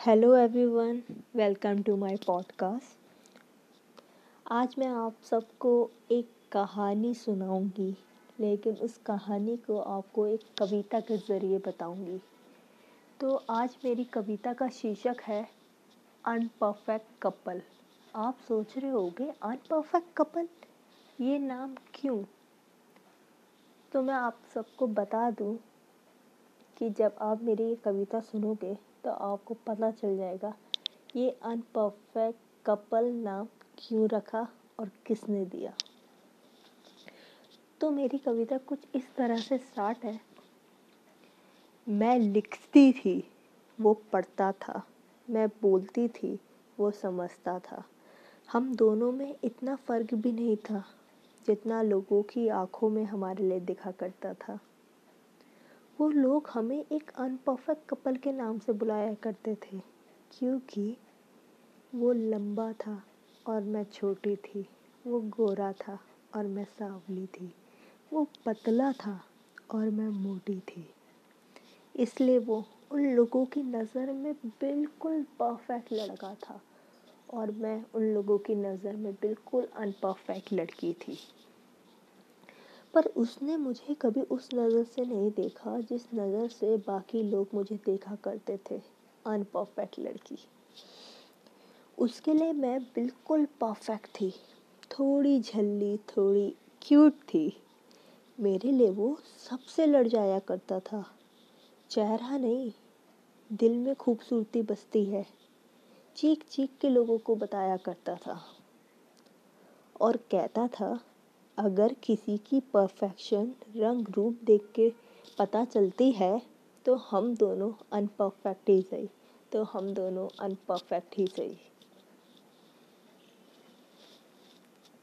Hello everyone, welcome to my podcast. आज मैं आप सबको एक कहानी सुनाऊँगी, लेकिन उस कहानी को आपको एक कविता के ज़रिए बताऊँगी। तो आज मेरी कविता का शीर्षक है, अनपरफेक्ट कपल। आप सोच रहे होगे, अनपरफेक्ट कपल? ये नाम क्यों? तो मैं आप सबको बता दूँ कि जब आप मेरी ये कविता सुनोगे तो आपको पता चल जाएगा, ये अनपरफेक्ट कपल नाम क्यों रखा और किसने दिया। तो मेरी कविता कुछ इस तरह से स्टार्ट है। मैं लिखती थी, वो पढ़ता था। मैं बोलती थी, वो समझता था। हम दोनों में इतना फ़र्क भी नहीं था, जितना लोगों की आँखों में हमारे लिए दिखा करता था। वो लोग हमें एक अनपरफेक्ट कपल के नाम से बुलाया करते थे, क्योंकि वो लंबा था और मैं छोटी थी, वो गोरा था और मैं सांवली थी, वो पतला था और मैं मोटी थी। इसलिए वो उन लोगों की नज़र में बिल्कुल परफेक्ट लड़का था और मैं उन लोगों की नज़र में बिल्कुल अनपरफेक्ट लड़की थी। पर उसने मुझे कभी उस नज़र से नहीं देखा जिस नज़र से बाकी लोग मुझे देखा करते थे अनपरफेक्ट लड़की। उसके लिए मैं बिल्कुल परफेक्ट थी। थोड़ी झल्ली, थोड़ी क्यूट थी। मेरे लिए वो सबसे लड़ जाया करता था। चेहरा नहीं, दिल में खूबसूरती बसती है। चीख चीख के लोगों को बताया करता था। और कहता था अगर किसी की परफेक्शन रंग रूप देख के पता चलती है तो हम दोनों अनपरफेक्ट ही सही। तो हम दोनों अनपरफेक्ट ही सही।